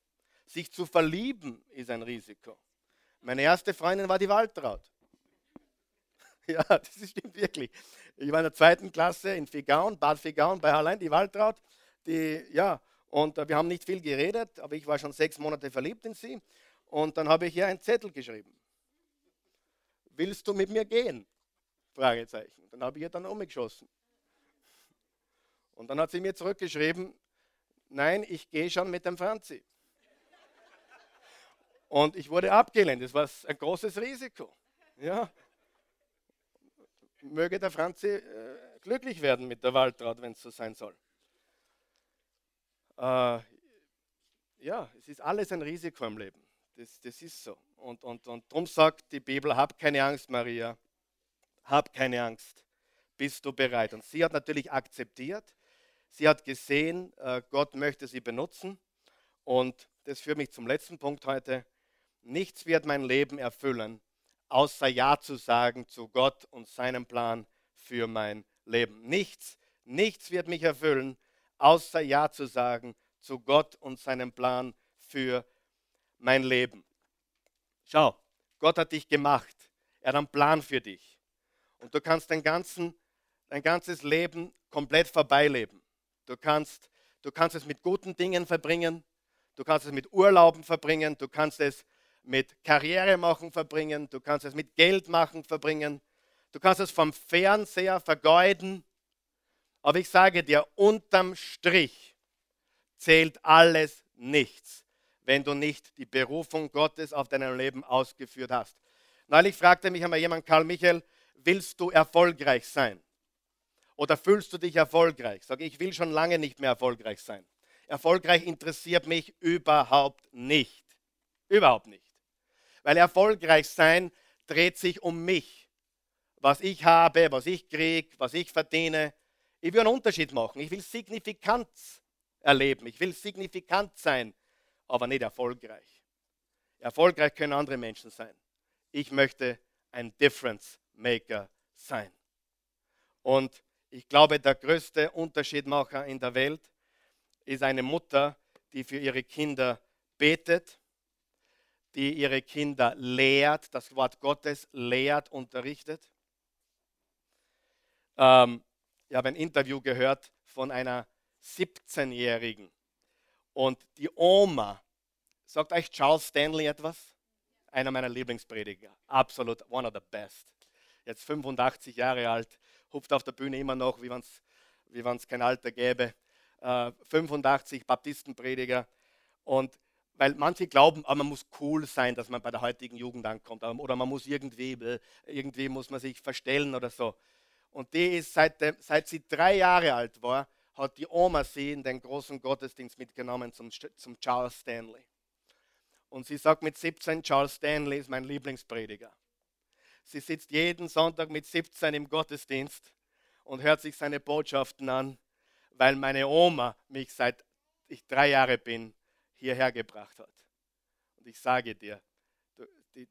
Speaker 1: Sich zu verlieben ist ein Risiko. Meine erste Freundin war die Waltraud. [laughs] Ja, das stimmt wirklich. Ich war in der zweiten Klasse in Figaun, Bad Figaun bei Harlein, die Waltraud. Die, ja, und äh, wir haben nicht viel geredet, aber ich war schon sechs Monate verliebt in sie. Und dann habe ich ihr einen Zettel geschrieben. Willst du mit mir gehen? Fragezeichen. Dann habe ich ihr dann umgeschossen. Und dann hat sie mir zurückgeschrieben, nein, ich gehe schon mit dem Franzi. Und ich wurde abgelehnt. Das war ein großes Risiko. Ja, möge der Franzi äh, glücklich werden mit der Waltraud, wenn es so sein soll. Äh, ja, es ist alles ein Risiko im Leben. Das, das ist so. Und, und, und darum sagt die Bibel, hab keine Angst, Maria. Hab keine Angst. Bist du bereit? Und sie hat natürlich akzeptiert. Sie hat gesehen, äh, Gott möchte sie benutzen. Und das führt mich zum letzten Punkt heute. Nichts wird mein Leben erfüllen, außer Ja zu sagen zu Gott und seinem Plan für mein Leben. Nichts, nichts wird mich erfüllen, außer Ja zu sagen zu Gott und seinem Plan für mein Leben. Schau, Gott hat dich gemacht. Er hat einen Plan für dich. Und du kannst dein, ganzen, dein ganzes Leben komplett vorbeileben. Du kannst, du kannst es mit guten Dingen verbringen. Du kannst es mit Urlauben verbringen. Du kannst es mit Karriere machen verbringen, du kannst es mit Geld machen verbringen, du kannst es vom Fernseher vergeuden. Aber ich sage dir, unterm Strich zählt alles nichts, wenn du nicht die Berufung Gottes auf deinem Leben ausgeführt hast. Neulich fragte mich einmal jemand, Karl Michael, willst du erfolgreich sein? Oder fühlst du dich erfolgreich? Sage ich, will schon lange nicht mehr erfolgreich sein. Erfolgreich interessiert mich überhaupt nicht. Überhaupt nicht. Weil erfolgreich sein dreht sich um mich. Was ich habe, was ich kriege, was ich verdiene. Ich will einen Unterschied machen. Ich will Signifikanz erleben. Ich will signifikant sein, aber nicht erfolgreich. Erfolgreich können andere Menschen sein. Ich möchte ein Difference Maker sein. Und ich glaube, der größte Unterschiedmacher in der Welt ist eine Mutter, die für ihre Kinder betet die ihre Kinder lehrt, das Wort Gottes lehrt, unterrichtet. Ähm, ich habe ein Interview gehört von einer 17-Jährigen und die Oma, sagt euch Charles Stanley etwas? Einer meiner Lieblingsprediger, absolut one of the best. Jetzt 85 Jahre alt, hupft auf der Bühne immer noch, wie wenn es wie kein Alter gäbe. Äh, 85 Baptistenprediger und weil manche glauben, ah, man muss cool sein, dass man bei der heutigen Jugend ankommt. Oder man muss irgendwie, äh, irgendwie muss man sich verstellen oder so. Und die ist seit, dem, seit sie drei Jahre alt war, hat die Oma sie in den großen Gottesdienst mitgenommen zum, zum Charles Stanley. Und sie sagt mit 17, Charles Stanley ist mein Lieblingsprediger. Sie sitzt jeden Sonntag mit 17 im Gottesdienst und hört sich seine Botschaften an, weil meine Oma mich seit ich drei Jahre bin hierher gebracht hat. Und ich sage dir,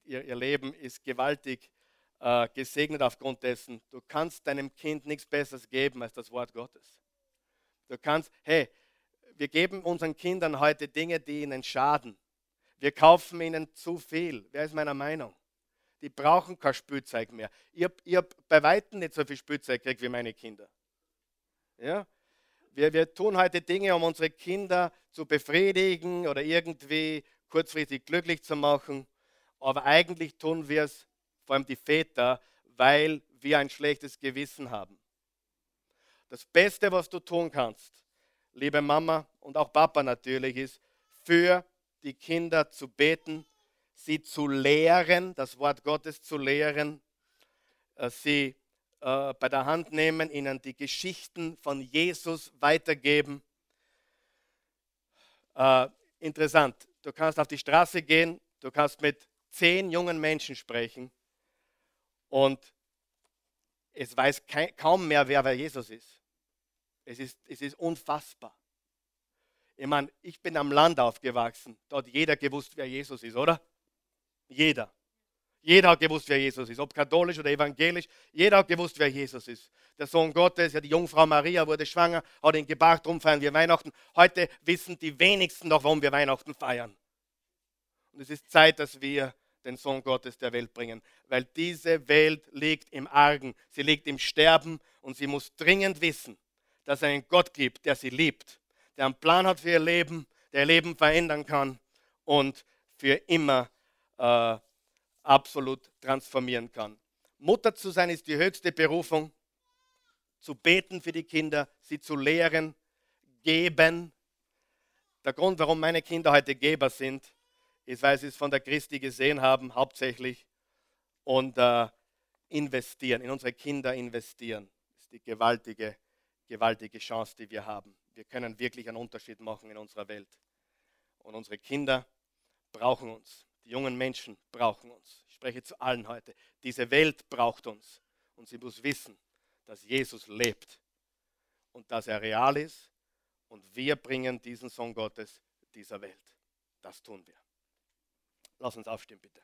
Speaker 1: ihr, Leben ist gewaltig äh, gesegnet aufgrund dessen. Du kannst deinem Kind nichts Besseres geben als das Wort Gottes. Du kannst, hey, wir geben unseren Kindern heute Dinge, die ihnen schaden. Wir kaufen ihnen zu viel. Wer ist meiner Meinung? Die brauchen kein Spielzeug mehr. Ich habe hab bei Weitem nicht so viel Spielzeug gekriegt wie meine Kinder. Ja? Wir, wir tun heute Dinge, um unsere Kinder zu befriedigen oder irgendwie kurzfristig glücklich zu machen. Aber eigentlich tun wir es, vor allem die Väter, weil wir ein schlechtes Gewissen haben. Das Beste, was du tun kannst, liebe Mama und auch Papa natürlich, ist für die Kinder zu beten, sie zu lehren, das Wort Gottes zu lehren, äh, sie äh, bei der Hand nehmen, ihnen die Geschichten von Jesus weitergeben. Äh, interessant, du kannst auf die Straße gehen, du kannst mit zehn jungen Menschen sprechen und es weiß kaum mehr, wer, wer Jesus ist. Es ist, es ist unfassbar. Ich meine, ich bin am Land aufgewachsen. Dort jeder gewusst, wer Jesus ist, oder? Jeder. Jeder hat gewusst, wer Jesus ist, ob katholisch oder evangelisch. Jeder hat gewusst, wer Jesus ist. Der Sohn Gottes, ja, die Jungfrau Maria wurde schwanger, hat ihn gebracht, darum feiern wir Weihnachten. Heute wissen die wenigsten noch, warum wir Weihnachten feiern. Und es ist Zeit, dass wir den Sohn Gottes der Welt bringen, weil diese Welt liegt im Argen, sie liegt im Sterben und sie muss dringend wissen, dass es einen Gott gibt, der sie liebt, der einen Plan hat für ihr Leben, der ihr Leben verändern kann und für immer äh, absolut transformieren kann. Mutter zu sein ist die höchste Berufung. Zu beten für die Kinder, sie zu lehren, geben. Der Grund, warum meine Kinder heute Geber sind, ist, weil sie es von der Christi gesehen haben, hauptsächlich. Und äh, investieren, in unsere Kinder investieren. Das ist die gewaltige, gewaltige Chance, die wir haben. Wir können wirklich einen Unterschied machen in unserer Welt. Und unsere Kinder brauchen uns. Jungen Menschen brauchen uns. Ich spreche zu allen heute. Diese Welt braucht uns. Und sie muss wissen, dass Jesus lebt und dass er real ist. Und wir bringen diesen Sohn Gottes dieser Welt. Das tun wir. Lass uns aufstehen, bitte.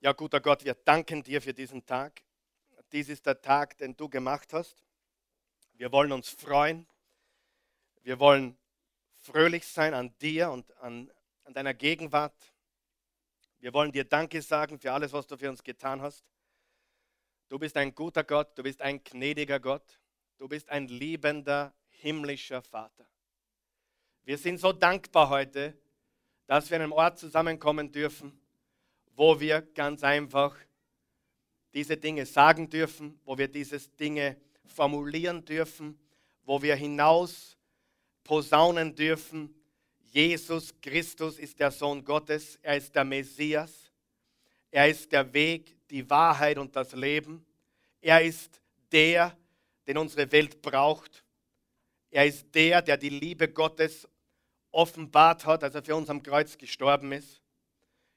Speaker 1: Ja, guter Gott, wir danken dir für diesen Tag dies ist der Tag, den du gemacht hast. Wir wollen uns freuen. Wir wollen fröhlich sein an dir und an, an deiner Gegenwart. Wir wollen dir Danke sagen für alles, was du für uns getan hast. Du bist ein guter Gott, du bist ein gnädiger Gott, du bist ein liebender himmlischer Vater. Wir sind so dankbar heute, dass wir an einem Ort zusammenkommen dürfen, wo wir ganz einfach diese Dinge sagen dürfen, wo wir diese Dinge formulieren dürfen, wo wir hinaus posaunen dürfen. Jesus Christus ist der Sohn Gottes, er ist der Messias, er ist der Weg, die Wahrheit und das Leben. Er ist der, den unsere Welt braucht. Er ist der, der die Liebe Gottes offenbart hat, als er für uns am Kreuz gestorben ist.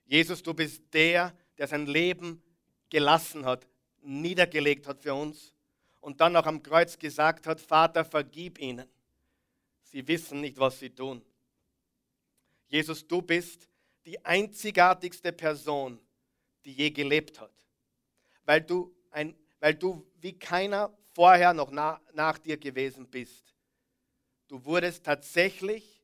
Speaker 1: Jesus, du bist der, der sein Leben gelassen hat, niedergelegt hat für uns und dann auch am Kreuz gesagt hat, Vater, vergib ihnen. Sie wissen nicht, was sie tun. Jesus, du bist die einzigartigste Person, die je gelebt hat, weil du, ein, weil du wie keiner vorher noch na, nach dir gewesen bist. Du wurdest tatsächlich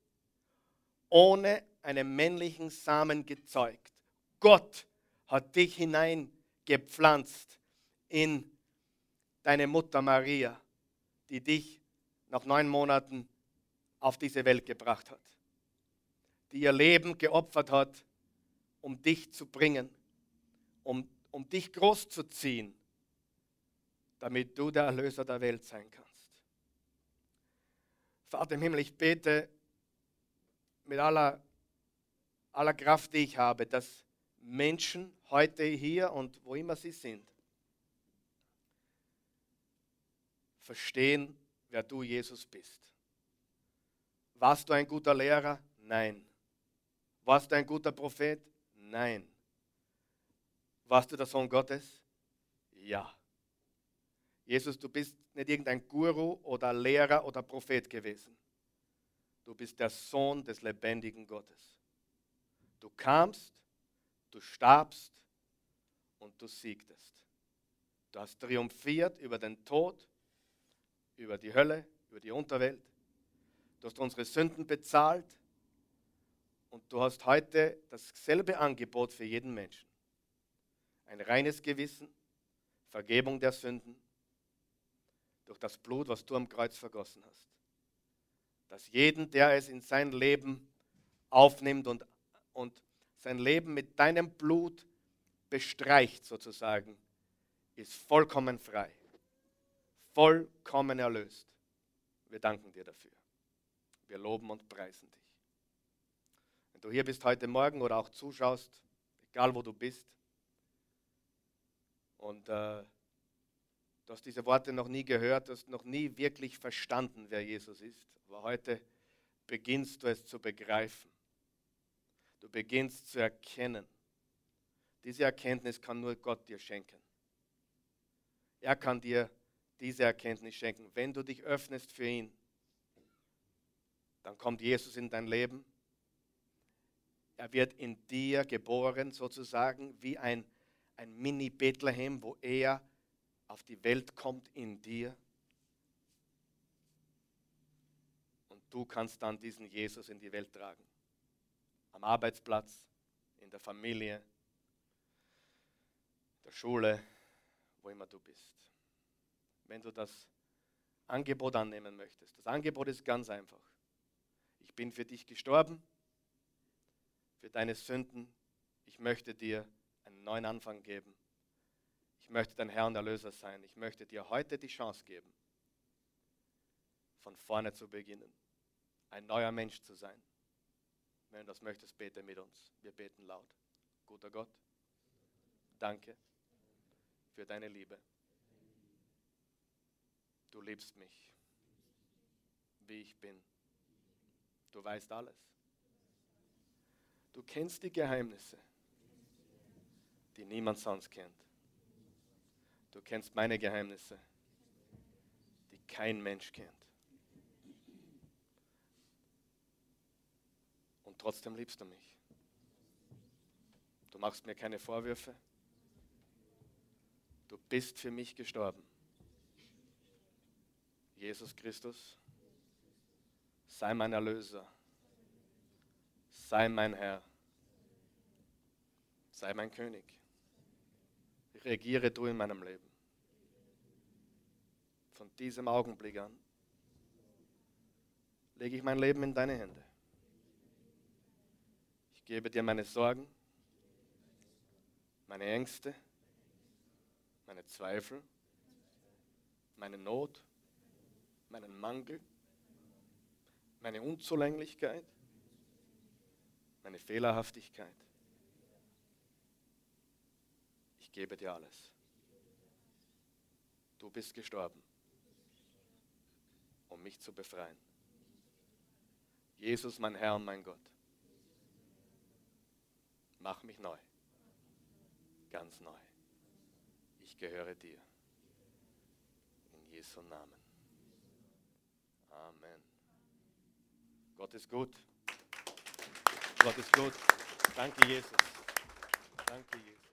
Speaker 1: ohne einen männlichen Samen gezeugt. Gott hat dich hinein gepflanzt in deine Mutter Maria, die dich nach neun Monaten auf diese Welt gebracht hat, die ihr Leben geopfert hat, um dich zu bringen, um, um dich großzuziehen, damit du der Erlöser der Welt sein kannst. Vater im Himmel, ich bete mit aller, aller Kraft, die ich habe, dass Menschen heute hier und wo immer sie sind, verstehen, wer du Jesus bist. Warst du ein guter Lehrer? Nein. Warst du ein guter Prophet? Nein. Warst du der Sohn Gottes? Ja. Jesus, du bist nicht irgendein Guru oder Lehrer oder Prophet gewesen. Du bist der Sohn des lebendigen Gottes. Du kamst, du starbst und du siegtest. Du hast triumphiert über den Tod, über die Hölle, über die Unterwelt. Du hast unsere Sünden bezahlt und du hast heute dasselbe Angebot für jeden Menschen. Ein reines Gewissen, Vergebung der Sünden durch das Blut, was du am Kreuz vergossen hast. Dass jeden, der es in sein Leben aufnimmt und, und sein Leben mit deinem Blut bestreicht sozusagen, ist vollkommen frei, vollkommen erlöst. Wir danken dir dafür. Wir loben und preisen dich. Wenn du hier bist heute Morgen oder auch zuschaust, egal wo du bist, und äh, du hast diese Worte noch nie gehört, du hast noch nie wirklich verstanden, wer Jesus ist, aber heute beginnst du es zu begreifen. Du beginnst zu erkennen. Diese Erkenntnis kann nur Gott dir schenken. Er kann dir diese Erkenntnis schenken. Wenn du dich öffnest für ihn, dann kommt Jesus in dein Leben. Er wird in dir geboren, sozusagen wie ein, ein Mini-Bethlehem, wo er auf die Welt kommt in dir. Und du kannst dann diesen Jesus in die Welt tragen. Am Arbeitsplatz, in der Familie, der Schule, wo immer du bist. Wenn du das Angebot annehmen möchtest. Das Angebot ist ganz einfach ich bin für dich gestorben, für deine Sünden. Ich möchte dir einen neuen Anfang geben. Ich möchte dein Herr und Erlöser sein. Ich möchte dir heute die Chance geben, von vorne zu beginnen, ein neuer Mensch zu sein. Wenn du das möchtest, bete mit uns. Wir beten laut. Guter Gott, danke für deine Liebe. Du liebst mich, wie ich bin. Du weißt alles. Du kennst die Geheimnisse, die niemand sonst kennt. Du kennst meine Geheimnisse, die kein Mensch kennt. Und trotzdem liebst du mich. Du machst mir keine Vorwürfe. Du bist für mich gestorben. Jesus Christus sei mein Erlöser, sei mein Herr, sei mein König. Regiere du in meinem Leben. Von diesem Augenblick an lege ich mein Leben in deine Hände. Ich gebe dir meine Sorgen, meine Ängste, meine Zweifel, meine Not, meinen Mangel meine Unzulänglichkeit, meine Fehlerhaftigkeit. Ich gebe dir alles. Du bist gestorben, um mich zu befreien. Jesus, mein Herr und mein Gott, mach mich neu, ganz neu. Ich gehöre dir. In Jesu Namen. Amen. Gott ist gut. Gott ist gut. Danke, Jesus. Danke, Jesus.